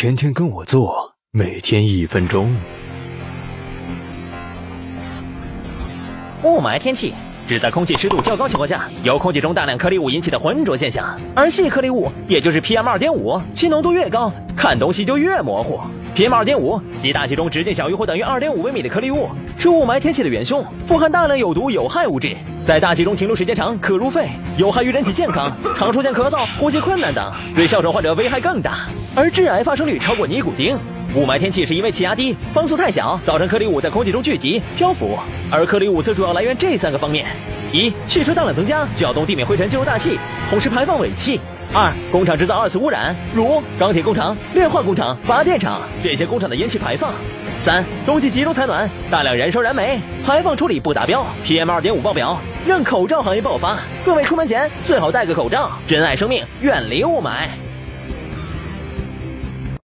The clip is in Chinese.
天天跟我做，每天一分钟。雾霾天气指在空气湿度较高情况下，由空气中大量颗粒物引起的浑浊现象。而细颗粒物，也就是 PM 二点五，其浓度越高，看东西就越模糊。PM 二点五即大气中直径小于或等于二点五微米的颗粒物，是雾霾天气的元凶，富含大量有毒有害物质，在大气中停留时间长，可入肺，有害于人体健康，常出现咳嗽、呼吸困难等，对哮喘患者危害更大，而致癌发生率超过尼古丁。雾霾天气是因为气压低、风速太小，造成颗粒物在空气中聚集、漂浮，而颗粒物则主要来源这三个方面：一、汽车大量增加，搅动地面灰尘进入大气，同时排放尾气；二、工厂制造二次污染，如钢铁工厂、炼化工厂、发电厂这些工厂的烟气排放；三、冬季集中采暖，大量燃烧燃煤，排放处理不达标，PM 二点五爆表，让口罩行业爆发。各位出门前最好戴个口罩，珍爱生命，远离雾霾。